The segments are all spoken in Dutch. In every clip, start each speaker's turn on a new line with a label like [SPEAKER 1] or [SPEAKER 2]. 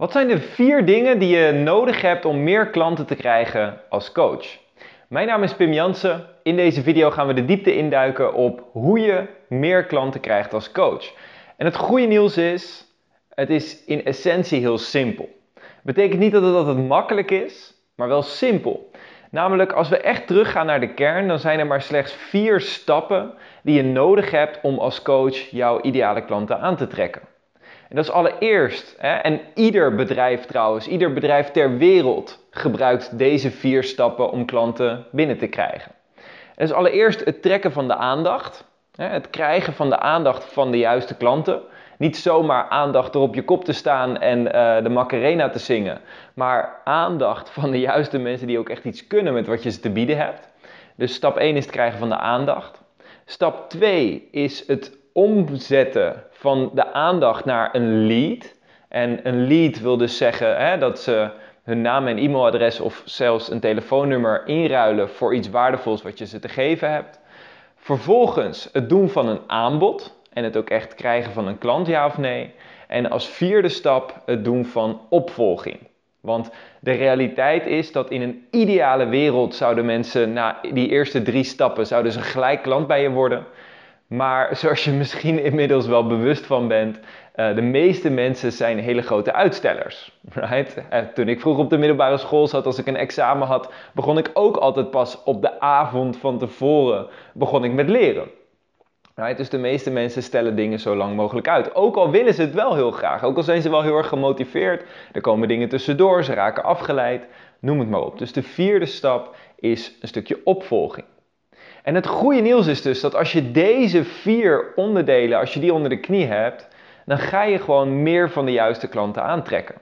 [SPEAKER 1] Wat zijn de vier dingen die je nodig hebt om meer klanten te krijgen als coach? Mijn naam is Pim Jansen. In deze video gaan we de diepte induiken op hoe je meer klanten krijgt als coach. En het goede nieuws is, het is in essentie heel simpel. Betekent niet dat het altijd makkelijk is, maar wel simpel. Namelijk, als we echt teruggaan naar de kern, dan zijn er maar slechts vier stappen die je nodig hebt om als coach jouw ideale klanten aan te trekken. En dat is allereerst, hè, en ieder bedrijf trouwens, ieder bedrijf ter wereld gebruikt deze vier stappen om klanten binnen te krijgen. Dat is allereerst het trekken van de aandacht, hè, het krijgen van de aandacht van de juiste klanten. Niet zomaar aandacht erop je kop te staan en uh, de Macarena te zingen, maar aandacht van de juiste mensen die ook echt iets kunnen met wat je ze te bieden hebt. Dus stap 1 is het krijgen van de aandacht. Stap 2 is het omzetten van de aandacht naar een lead. En een lead wil dus zeggen hè, dat ze hun naam en e-mailadres of zelfs een telefoonnummer inruilen voor iets waardevols wat je ze te geven hebt. Vervolgens het doen van een aanbod en het ook echt krijgen van een klant, ja of nee. En als vierde stap het doen van opvolging. Want de realiteit is dat in een ideale wereld zouden mensen na die eerste drie stappen zouden ze gelijk klant bij je worden. Maar zoals je misschien inmiddels wel bewust van bent, uh, de meeste mensen zijn hele grote uitstellers. Right? Uh, toen ik vroeg op de middelbare school zat, als ik een examen had, begon ik ook altijd pas op de avond van tevoren begon ik met leren. Dus de meeste mensen stellen dingen zo lang mogelijk uit. Ook al willen ze het wel heel graag, ook al zijn ze wel heel erg gemotiveerd, er komen dingen tussendoor, ze raken afgeleid, noem het maar op. Dus de vierde stap is een stukje opvolging. En het goede nieuws is dus dat als je deze vier onderdelen, als je die onder de knie hebt, dan ga je gewoon meer van de juiste klanten aantrekken.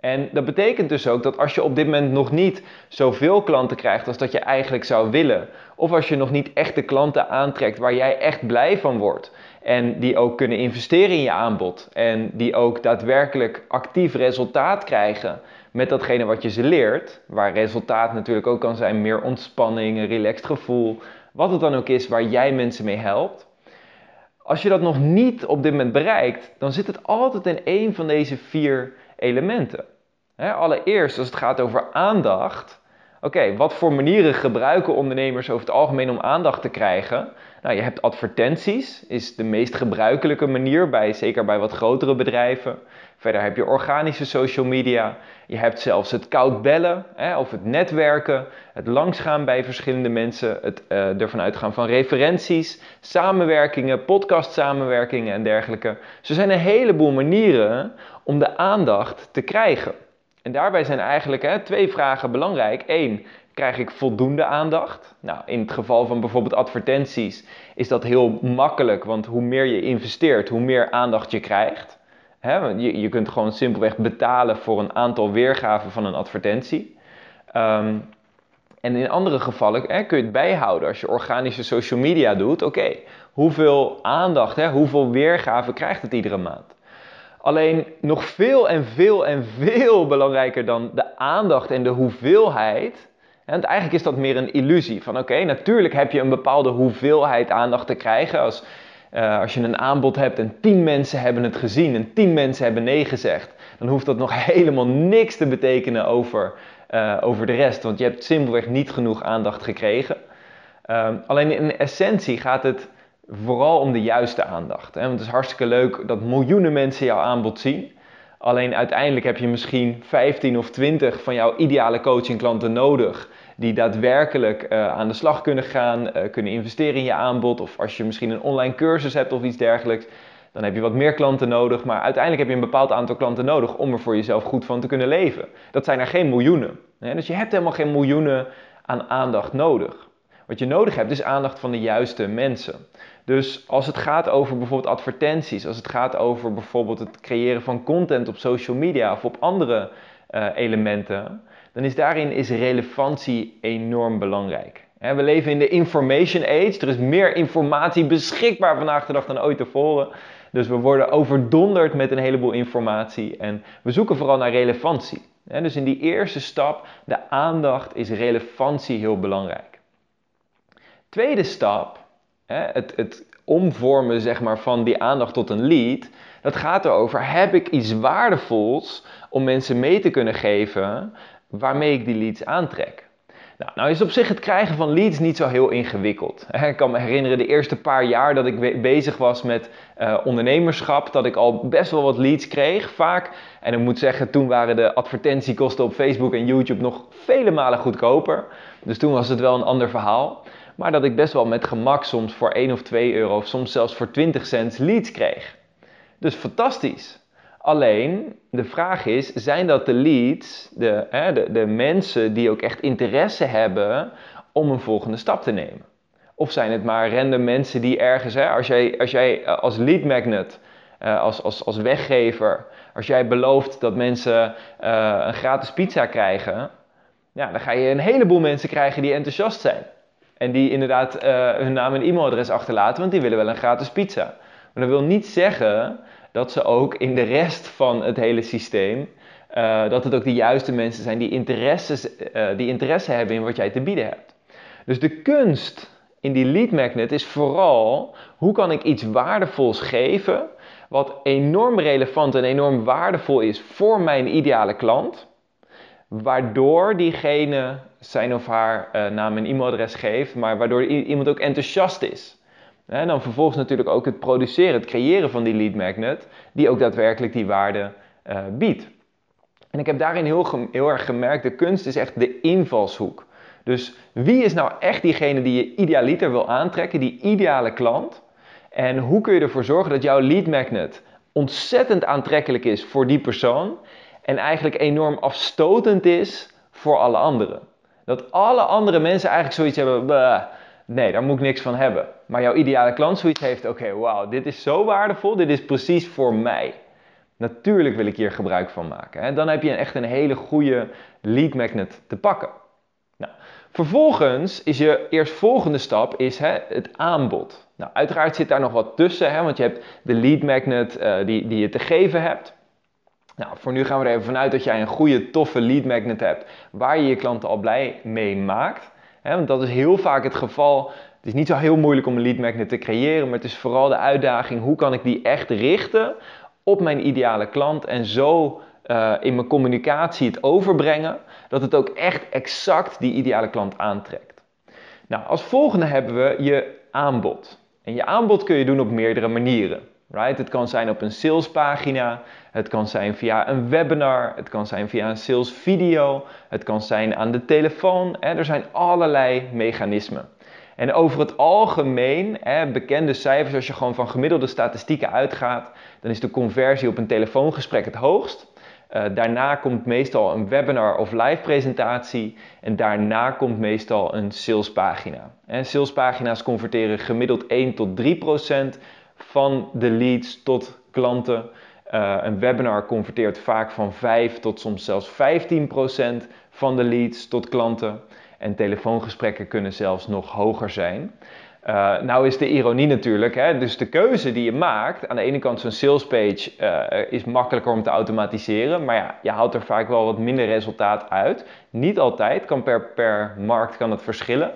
[SPEAKER 1] En dat betekent dus ook dat als je op dit moment nog niet zoveel klanten krijgt als dat je eigenlijk zou willen, of als je nog niet echt de klanten aantrekt waar jij echt blij van wordt en die ook kunnen investeren in je aanbod en die ook daadwerkelijk actief resultaat krijgen met datgene wat je ze leert, waar resultaat natuurlijk ook kan zijn meer ontspanning, een relaxed gevoel, wat het dan ook is waar jij mensen mee helpt. Als je dat nog niet op dit moment bereikt, dan zit het altijd in één van deze vier elementen. allereerst, als het gaat over aandacht. Oké, wat voor manieren gebruiken ondernemers over het algemeen om aandacht te krijgen? Nou, je hebt advertenties, is de meest gebruikelijke manier, bij, zeker bij wat grotere bedrijven. Verder heb je organische social media. Je hebt zelfs het koud bellen hè, of het netwerken, het langsgaan bij verschillende mensen, het uh, ervan uitgaan van referenties, samenwerkingen, podcast samenwerkingen en dergelijke. Zo zijn een heleboel manieren om de aandacht te krijgen. En daarbij zijn eigenlijk hè, twee vragen belangrijk. Eén, krijg ik voldoende aandacht? Nou, in het geval van bijvoorbeeld advertenties is dat heel makkelijk, want hoe meer je investeert, hoe meer aandacht je krijgt. je, je kunt gewoon simpelweg betalen voor een aantal weergaven van een advertentie. Ehm, en in andere gevallen hè, kun je het bijhouden. Als je organische social media doet, oké, hoeveel aandacht, hè, hoeveel weergaven krijgt het iedere maand? Alleen nog veel en veel en veel belangrijker dan de aandacht en de hoeveelheid. En eigenlijk is dat meer een illusie. Van oké, natuurlijk heb je een bepaalde hoeveelheid aandacht te krijgen. Als, uh, als je een aanbod hebt en tien mensen hebben het gezien en tien mensen hebben nee gezegd. Dan hoeft dat nog helemaal niks te betekenen over, uh, over de rest. Want je hebt simpelweg niet genoeg aandacht gekregen. Uh, alleen in essentie gaat het vooral om de juiste aandacht. Hè? Want het is hartstikke leuk dat miljoenen mensen jouw aanbod zien. Alleen uiteindelijk heb je misschien 15 of 20 van jouw ideale coachingklanten nodig. Die daadwerkelijk uh, aan de slag kunnen gaan, uh, kunnen investeren in je aanbod. Of als je misschien een online cursus hebt of iets dergelijks. Dan heb je wat meer klanten nodig. Maar uiteindelijk heb je een bepaald aantal klanten nodig om er voor jezelf goed van te kunnen leven. Dat zijn er geen miljoenen. Hè? Dus je hebt helemaal geen miljoenen aan aandacht nodig. Wat je nodig hebt is aandacht van de juiste mensen. Dus als het gaat over bijvoorbeeld advertenties, als het gaat over bijvoorbeeld het creëren van content op social media of op andere uh, elementen, dan is daarin is relevantie enorm belangrijk. we leven in de information age. Er is meer informatie beschikbaar vandaag de dag dan ooit tevoren. Dus we worden overdonderd met een heleboel informatie en we zoeken vooral naar relevantie. dus in die eerste stap, de aandacht, is relevantie heel belangrijk. Tweede stap, het, het omvormen zeg maar, van die aandacht tot een lead, dat gaat erover, heb ik iets waardevols om mensen mee te kunnen geven waarmee ik die leads aantrek? Nou, nou is op zich het krijgen van leads niet zo heel ingewikkeld. Ik kan me herinneren de eerste paar jaar dat ik bezig was met uh, ondernemerschap, dat ik al best wel wat leads kreeg, vaak. En ik moet zeggen, toen waren de advertentiekosten op Facebook en YouTube nog vele malen goedkoper. Dus toen was het wel een ander verhaal. Maar dat ik best wel met gemak soms voor 1 of 2 euro, of soms zelfs voor 20 cent leads kreeg. Dus fantastisch. Alleen, de vraag is, zijn dat de leads, de, hè, de, de mensen die ook echt interesse hebben om een volgende stap te nemen? Of zijn het maar random mensen die ergens, hè, als, jij, als jij eh, als lead magnet, uh, als, als, als weggever, als jij belooft dat mensen uh, een gratis pizza krijgen, ja, dan ga je een heleboel mensen krijgen die enthousiast zijn. En die inderdaad hun naam en e-mailadres achterlaten, want die willen wel een gratis pizza. Maar dat wil niet zeggen dat ze ook in de rest van het hele systeem, uh, dat het ook de juiste mensen zijn die, interesses, uh, die interesse hebben in wat jij te bieden hebt. Dus de kunst in die lead magnet is vooral hoe kan ik iets waardevols geven wat enorm relevant en enorm waardevol is voor mijn ideale klant, waardoor diegene zijn of haar uh, naam en e-mailadres geeft, maar waardoor iemand ook enthousiast is. En dan vervolgens natuurlijk ook het produceren, het creëren van die lead magnet, die ook daadwerkelijk die waarde uh, biedt. En ik heb daarin heel, heel erg gemerkt, de kunst is echt de invalshoek. Dus wie is nou echt diegene die je idealiter wil aantrekken, die ideale klant? En hoe kun je ervoor zorgen dat jouw lead magnet ontzettend aantrekkelijk is voor die persoon en eigenlijk enorm afstotend is voor alle anderen? Dat alle andere mensen eigenlijk zoiets hebben, nee, daar moet ik niks van hebben. Maar jouw ideale klant zoiets heeft, oké, wauw, dit is zo waardevol, dit is precies voor mij. Natuurlijk wil ik hier gebruik van maken. Hè? Dan heb je echt een hele goede lead magnet te pakken. Nou, vervolgens is je eerstvolgende stap is, hè, het aanbod. Nou, uiteraard zit daar nog wat tussen, hè, want je hebt de lead magnet uh, die, die je te geven hebt. Nou, voor nu gaan we er even vanuit dat jij een goede, toffe lead magnet hebt waar je je klanten al blij mee maakt. Want dat is heel vaak het geval het is niet zo heel moeilijk om een lead magnet te creëren, maar het is vooral de uitdaging hoe kan ik die echt richten op mijn ideale klant en zo uh, in mijn communicatie het overbrengen dat het ook echt exact die ideale klant aantrekt. Nou, als volgende hebben we je aanbod. En je aanbod kun je doen op meerdere manieren. Right? Het kan zijn op een salespagina, het kan zijn via een webinar, het kan zijn via een salesvideo, het kan zijn aan de telefoon. Hè? Er zijn allerlei mechanismen. En over het algemeen, hè, bekende cijfers, als je gewoon van gemiddelde statistieken uitgaat, dan is de conversie op een telefoongesprek het hoogst. Uh, daarna komt meestal een webinar of live presentatie en daarna komt meestal een salespagina. Salespagina's converteren gemiddeld 1 tot 3 procent van de leads tot klanten. Uh, een webinar converteert vaak van 5 tot soms zelfs 15 procent van de leads tot klanten. En telefoongesprekken kunnen zelfs nog hoger zijn. Uh, nou is de ironie natuurlijk, hè, dus de keuze die je maakt, aan de ene kant zo'n salespage uh, is makkelijker om te automatiseren, maar ja, je haalt er vaak wel wat minder resultaat uit. Niet altijd, kan per, per markt kan het verschillen.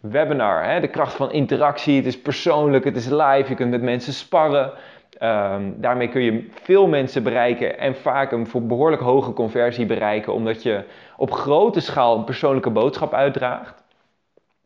[SPEAKER 1] Webinar, hè, de kracht van interactie, het is persoonlijk, het is live, je kunt met mensen sparren. Um, daarmee kun je veel mensen bereiken en vaak een behoorlijk hoge conversie bereiken, omdat je op grote schaal een persoonlijke boodschap uitdraagt.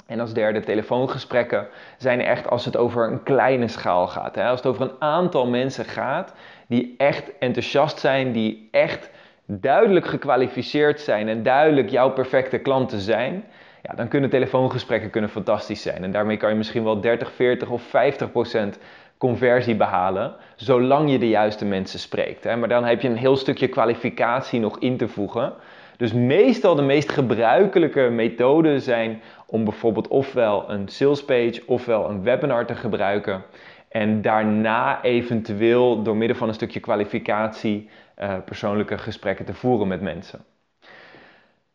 [SPEAKER 1] En als derde, telefoongesprekken zijn echt als het over een kleine schaal gaat. Hè? Als het over een aantal mensen gaat die echt enthousiast zijn, die echt duidelijk gekwalificeerd zijn en duidelijk jouw perfecte klanten zijn, ja, dan kunnen telefoongesprekken kunnen fantastisch zijn. En daarmee kan je misschien wel 30, 40 of 50 procent conversie behalen, zolang je de juiste mensen spreekt. Hè? Maar dan heb je een heel stukje kwalificatie nog in te voegen. Dus meestal de meest gebruikelijke methoden zijn om bijvoorbeeld ofwel een salespage ofwel een webinar te gebruiken. En daarna eventueel door middel van een stukje kwalificatie uh, persoonlijke gesprekken te voeren met mensen.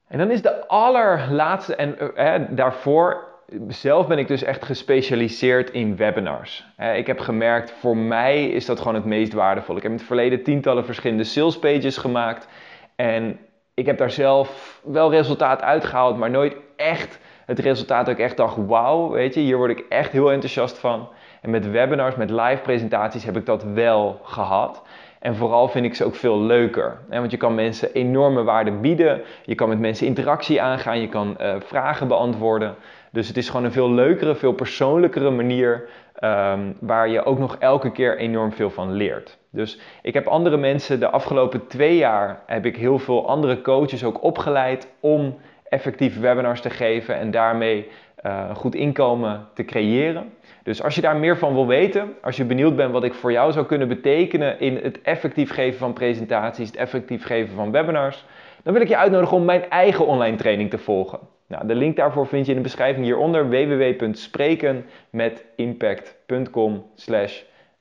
[SPEAKER 1] En dan is de allerlaatste, en uh, daarvoor zelf ben ik dus echt gespecialiseerd in webinars. Ik heb gemerkt, voor mij is dat gewoon het meest waardevol. Ik heb in het verleden tientallen verschillende sales pages gemaakt. En ik heb daar zelf wel resultaat uitgehaald, maar nooit echt het resultaat dat ik echt dacht, wauw, weet je, hier word ik echt heel enthousiast van. En met webinars, met live presentaties heb ik dat wel gehad. En vooral vind ik ze ook veel leuker. Want je kan mensen enorme waarde bieden. Je kan met mensen interactie aangaan. Je kan uh, vragen beantwoorden. Dus het is gewoon een veel leukere, veel persoonlijkere manier. Um, waar je ook nog elke keer enorm veel van leert. Dus ik heb andere mensen de afgelopen twee jaar heb ik heel veel andere coaches ook opgeleid om effectief webinars te geven en daarmee uh, een goed inkomen te creëren. Dus als je daar meer van wil weten, als je benieuwd bent wat ik voor jou zou kunnen betekenen in het effectief geven van presentaties, het effectief geven van webinars, dan wil ik je uitnodigen om mijn eigen online training te volgen. Nou, de link daarvoor vind je in de beschrijving hieronder www.sprekenmetimpact.com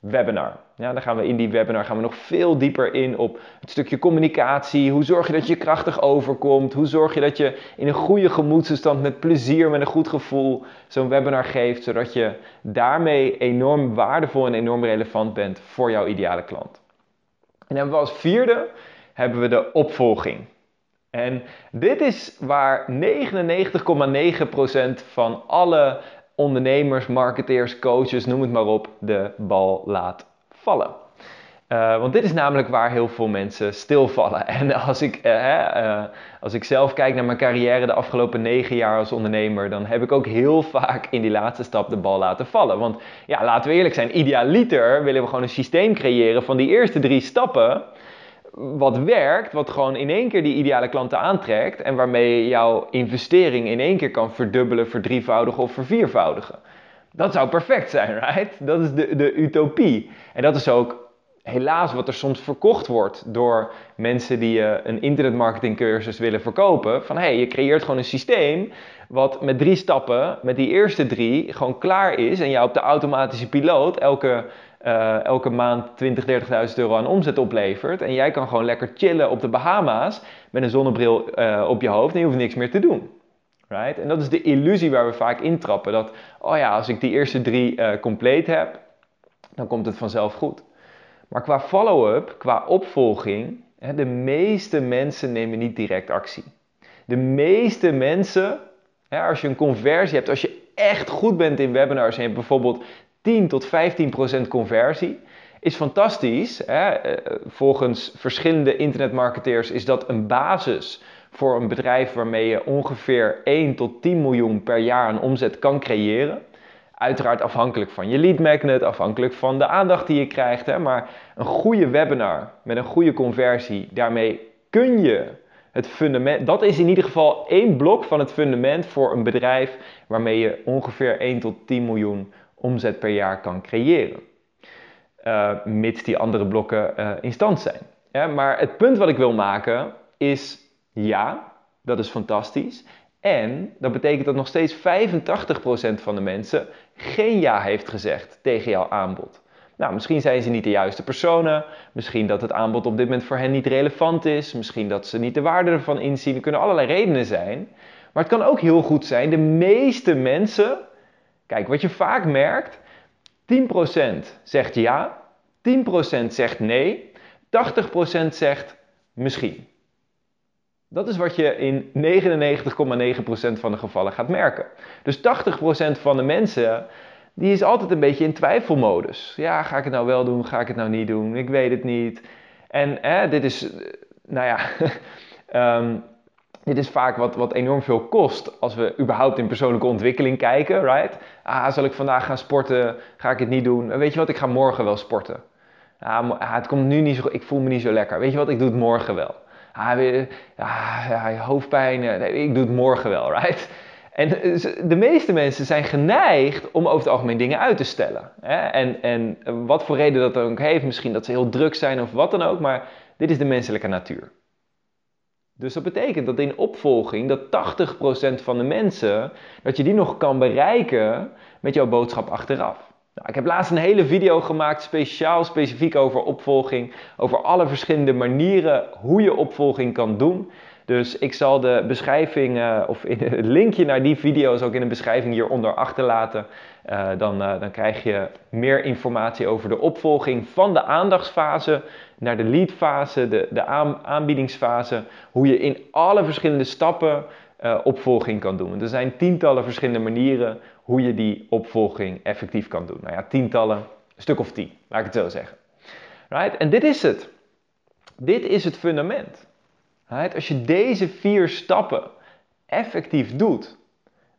[SPEAKER 1] webinar. Ja, dan gaan we in die webinar gaan we nog veel dieper in op het stukje communicatie. Hoe zorg je dat je krachtig overkomt? Hoe zorg je dat je in een goede gemoedstoestand met plezier, met een goed gevoel zo'n webinar geeft, zodat je daarmee enorm waardevol en enorm relevant bent voor jouw ideale klant. En hebben we als vierde hebben we de opvolging. En dit is waar 99,9% van alle ondernemers, marketeers, coaches, noem het maar op, de bal laat vallen. Uh, want dit is namelijk waar heel veel mensen stilvallen. En als ik, uh, uh, als ik zelf kijk naar mijn carrière de afgelopen negen jaar als ondernemer, dan heb ik ook heel vaak in die laatste stap de bal laten vallen. Want ja, laten we eerlijk zijn, idealiter willen we gewoon een systeem creëren van die eerste drie stappen wat werkt, wat gewoon in één keer die ideale klanten aantrekt en waarmee je jouw investering in één keer kan verdubbelen, verdrievoudigen of verviervoudigen. Dat zou perfect zijn, right? Dat is de, de utopie. En dat is ook helaas wat er soms verkocht wordt door mensen die uh, een internetmarketingcursus willen verkopen. Van hé, hey, je creëert gewoon een systeem wat met drie stappen, met die eerste drie, gewoon klaar is en jou op de automatische piloot elke uh, elke maand 20, 30.000 euro aan omzet oplevert. En jij kan gewoon lekker chillen op de Bahama's met een zonnebril uh, op je hoofd en je hoeft niks meer te doen. Right? En dat is de illusie waar we vaak intrappen. Dat, oh ja, als ik die eerste drie uh, compleet heb, dan komt het vanzelf goed. Maar qua follow-up, qua opvolging, hè, de meeste mensen nemen niet direct actie. De meeste mensen, hè, als je een conversie hebt, als je echt goed bent in webinars en je hebt bijvoorbeeld 10 tot 15 procent conversie is fantastisch. Hè? Eh, volgens verschillende internetmarketeers is dat een basis voor een bedrijf waarmee je ongeveer 1 tot 10 miljoen per jaar aan omzet kan creëren. Uiteraard afhankelijk van je lead magnet, afhankelijk van de aandacht die je krijgt. Hè? Maar een goede webinar met een goede conversie, daarmee kun je het fundament. Dat is in ieder geval één blok van het fundament voor een bedrijf waarmee je ongeveer 1 tot 10 miljoen omzet per jaar kan creëren. Uh, mits die andere blokken uh, in stand zijn. Ja, maar het punt wat ik wil maken is ja, dat is fantastisch. En dat betekent dat nog steeds 85% van de mensen geen ja heeft gezegd tegen jouw aanbod. Nou, misschien zijn ze niet de juiste personen. Misschien dat het aanbod op dit moment voor hen niet relevant is. Misschien dat ze niet de waarde ervan inzien. Er kunnen allerlei redenen zijn. Maar het kan ook heel goed zijn. De meeste mensen Kijk, wat je vaak merkt, 10% zegt ja, 10% zegt nee, 80% zegt misschien. Dat is wat je in 99,9% van de gevallen gaat merken. Dus 80% van de mensen, die is altijd een beetje in twijfelmodus. Ja, ga ik het nou wel doen? Ga ik het nou niet doen? Ik weet het niet. En dit is, nou ja, um, dit is vaak wat, wat enorm veel kost als we überhaupt in persoonlijke ontwikkeling kijken, right? Ah, zal ik vandaag gaan sporten? Ga ik het niet doen? Weet je wat, ik ga morgen wel sporten. Ah, ah het komt nu niet zo, ik voel me niet zo lekker. Weet je wat, ik doe het morgen wel. Ah, ah ja, hoofdpijn, nee, ik doe het morgen wel, right? En de meeste mensen zijn geneigd om over het algemeen dingen uit te stellen. En, en wat voor reden dat ook heeft, misschien dat ze heel druk zijn of wat dan ook, maar dit is de menselijke natuur. Dus dat betekent dat in opvolging dat 80% van de mensen, dat je die nog kan bereiken met jouw boodschap achteraf. Nou, ik heb laatst een hele video gemaakt speciaal specifiek over opvolging, over alle verschillende manieren hoe je opvolging kan doen. Dus ik zal de beschrijving, uh, of in, het linkje naar die video's ook in de beschrijving hieronder achterlaten. Uh, dan, uh, dan krijg je meer informatie over de opvolging van de aandachtsfase naar de leadfase, de, de aanbiedingsfase. Hoe je in alle verschillende stappen opvolging kan doen. Er zijn tientallen verschillende manieren hoe je die opvolging effectief kan doen. Nou ja, tientallen, een stuk of tien, laat ik het zo zeggen. Right? En dit is het. Dit is het fundament. Als je deze vier stappen effectief doet,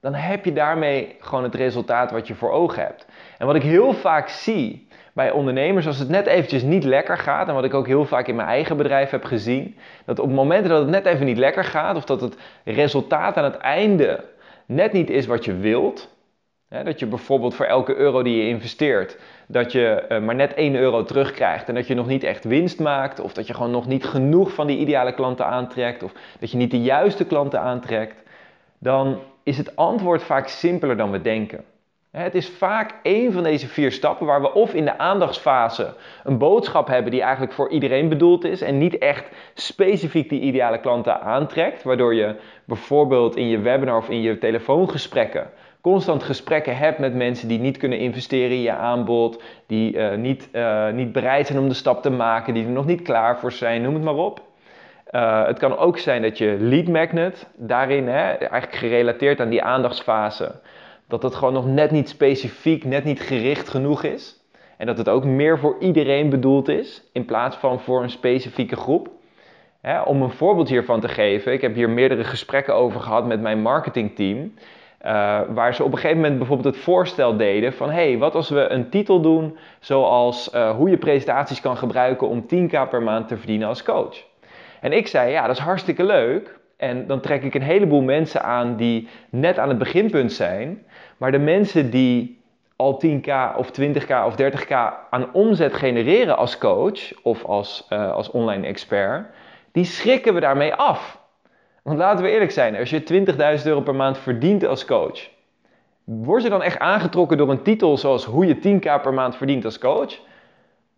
[SPEAKER 1] dan heb je daarmee gewoon het resultaat wat je voor ogen hebt. En wat ik heel vaak zie bij ondernemers, als het net eventjes niet lekker gaat, en wat ik ook heel vaak in mijn eigen bedrijf heb gezien, dat op momenten dat het net even niet lekker gaat, of dat het resultaat aan het einde net niet is wat je wilt, dat je bijvoorbeeld voor elke euro die je investeert, dat je eh, maar net 1 euro terugkrijgt en dat je nog niet echt winst maakt, of dat je gewoon nog niet genoeg van die ideale klanten aantrekt, of dat je niet de juiste klanten aantrekt, dan is het antwoord vaak simpeler dan we denken. Het is vaak één van deze vier stappen waar we of in de aandachtsfase een boodschap hebben die eigenlijk voor iedereen bedoeld is en niet echt specifiek die ideale klanten aantrekt, waardoor je bijvoorbeeld in je webinar of in je telefoongesprekken constant gesprekken hebt met mensen die niet kunnen investeren in je aanbod, die uh, niet, uh, niet bereid zijn om de stap te maken, die er nog niet klaar voor zijn, noem het maar op. Uh, het kan ook zijn dat je lead magnet daarin, hè, eigenlijk gerelateerd aan die aandachtsfase, dat het gewoon nog net niet specifiek, net niet gericht genoeg is. En dat het ook meer voor iedereen bedoeld is, in plaats van voor een specifieke groep. Hè, om een voorbeeld hiervan te geven, ik heb hier meerdere gesprekken over gehad met mijn marketingteam. Uh, waar ze op een gegeven moment bijvoorbeeld het voorstel deden van... hey, wat als we een titel doen zoals uh, hoe je presentaties kan gebruiken om 10k per maand te verdienen als coach. En ik zei, ja, dat is hartstikke leuk. En dan trek ik een heleboel mensen aan die net aan het beginpunt zijn. Maar de mensen die al 10k of 20k of 30k aan omzet genereren als coach of als, uh, als online expert, die schrikken we daarmee af. Want laten we eerlijk zijn, als je 20.000 euro per maand verdient als coach, word je dan echt aangetrokken door een titel zoals hoe je 10k per maand verdient als coach?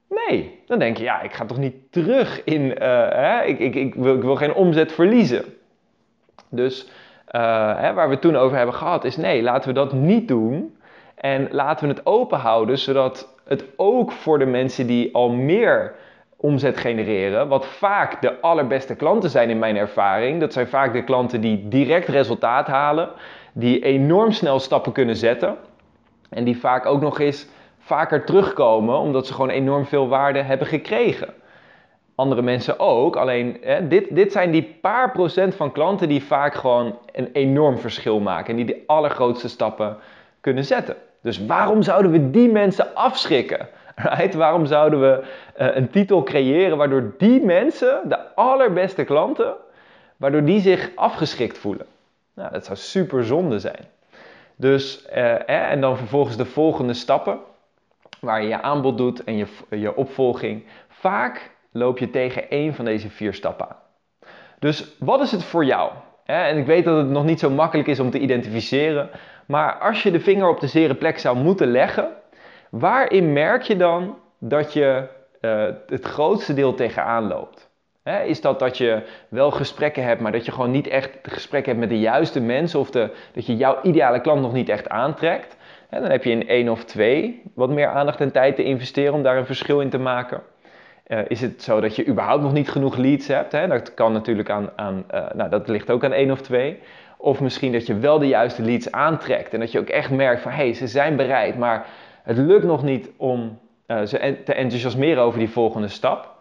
[SPEAKER 1] Nee, dan denk je, ja, ik ga toch niet terug in, uh, hè? Ik, ik, ik, wil, ik wil geen omzet verliezen. Dus uh, hè, waar we toen over hebben gehad, is nee, laten we dat niet doen. En laten we het open houden, zodat het ook voor de mensen die al meer omzet genereren, wat vaak de allerbeste klanten zijn in mijn ervaring. Dat zijn vaak de klanten die direct resultaat halen, die enorm snel stappen kunnen zetten en die vaak ook nog eens vaker terugkomen omdat ze gewoon enorm veel waarde hebben gekregen. Andere mensen ook, alleen hè, dit, dit zijn die paar procent van klanten die vaak gewoon een enorm verschil maken en die de allergrootste stappen kunnen zetten. Dus waarom zouden we die mensen afschrikken? Right? Waarom zouden we uh, een titel creëren waardoor die mensen, de allerbeste klanten, waardoor die zich afgeschrikt voelen? Nou, dat zou super zonde zijn. Dus, eh, en dan vervolgens de volgende stappen, waar je je aanbod doet en je, je opvolging. Vaak loop je tegen één van deze vier stappen aan. Dus wat is het voor jou? En ik weet dat het nog niet zo makkelijk is om te identificeren, maar als je de vinger op de zere plek zou moeten leggen, Waarin merk je dan dat je uh, het grootste deel tegenaan loopt? Is dat dat je wel gesprekken hebt, maar dat je gewoon niet echt gesprekken hebt met de juiste mensen of dat je jouw ideale klant nog niet echt aantrekt? Dan heb je in één of twee wat meer aandacht en tijd te investeren om daar een verschil in te maken. Uh, is het zo dat je überhaupt nog niet genoeg leads hebt? Dat kan natuurlijk aan, aan uh, nou dat ligt ook aan één of twee. Of misschien dat je wel de juiste leads aantrekt en dat je ook echt merkt van hé, hey, ze zijn bereid, maar het lukt nog niet om uh, ze te enthousiasmeren over die volgende stap.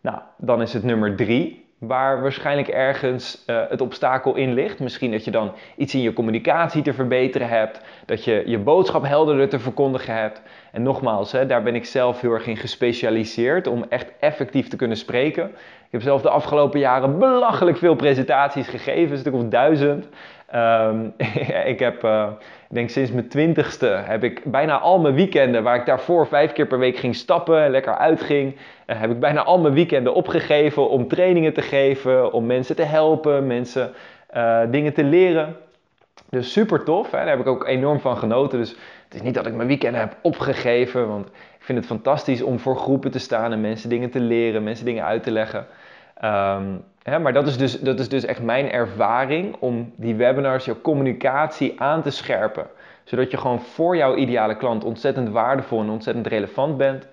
[SPEAKER 1] Nou, dan is het nummer drie, waar waarschijnlijk ergens uh, het obstakel in ligt. Misschien dat je dan iets in je communicatie te verbeteren hebt, dat je je boodschap helderder te verkondigen hebt. En nogmaals, hè, daar ben ik zelf heel erg in gespecialiseerd om echt effectief te kunnen spreken. Ik heb zelf de afgelopen jaren belachelijk veel presentaties gegeven, een stuk of duizend. Um, ik heb, uh, ik denk sinds mijn twintigste, heb ik bijna al mijn weekenden, waar ik daarvoor vijf keer per week ging stappen, lekker uitging, uh, heb ik bijna al mijn weekenden opgegeven om trainingen te geven, om mensen te helpen, mensen uh, dingen te leren. Dus super tof, hè? daar heb ik ook enorm van genoten. Dus het is niet dat ik mijn weekenden heb opgegeven, want ik vind het fantastisch om voor groepen te staan en mensen dingen te leren, mensen dingen uit te leggen. Um, maar dat is, dus, dat is dus echt mijn ervaring om die webinars, jouw communicatie aan te scherpen. Zodat je gewoon voor jouw ideale klant ontzettend waardevol en ontzettend relevant bent.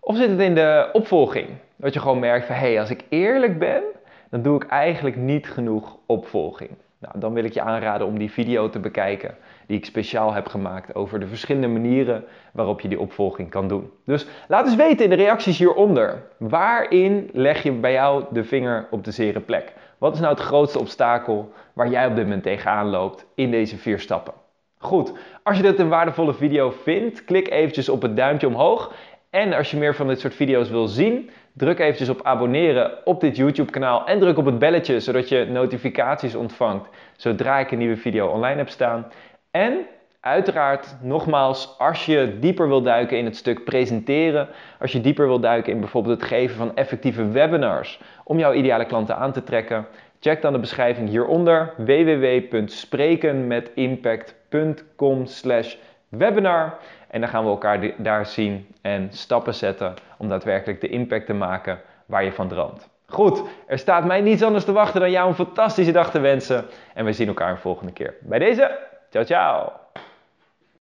[SPEAKER 1] Of zit het in de opvolging? Dat je gewoon merkt van hé, hey, als ik eerlijk ben, dan doe ik eigenlijk niet genoeg opvolging. Nou, dan wil ik je aanraden om die video te bekijken die ik speciaal heb gemaakt over de verschillende manieren waarop je die opvolging kan doen. Dus laat eens weten in de reacties hieronder. Waarin leg je bij jou de vinger op de zere plek? Wat is nou het grootste obstakel waar jij op dit moment tegenaan loopt in deze vier stappen? Goed, als je dit een waardevolle video vindt, klik eventjes op het duimpje omhoog. En als je meer van dit soort video's wil zien, druk eventjes op abonneren op dit YouTube kanaal en druk op het belletje zodat je notificaties ontvangt zodra ik een nieuwe video online heb staan. En uiteraard, nogmaals, als je dieper wil duiken in het stuk presenteren, als je dieper wil duiken in bijvoorbeeld het geven van effectieve webinars om jouw ideale klanten aan te trekken, check dan de beschrijving hieronder www.sprekenmetimpact.com webinar. En dan gaan we elkaar daar zien en stappen zetten om daadwerkelijk de impact te maken waar je van droomt. Goed, er staat mij niets anders te wachten dan jou een fantastische dag te wensen. En we zien elkaar een volgende keer. Bij deze, Tchau, tchau!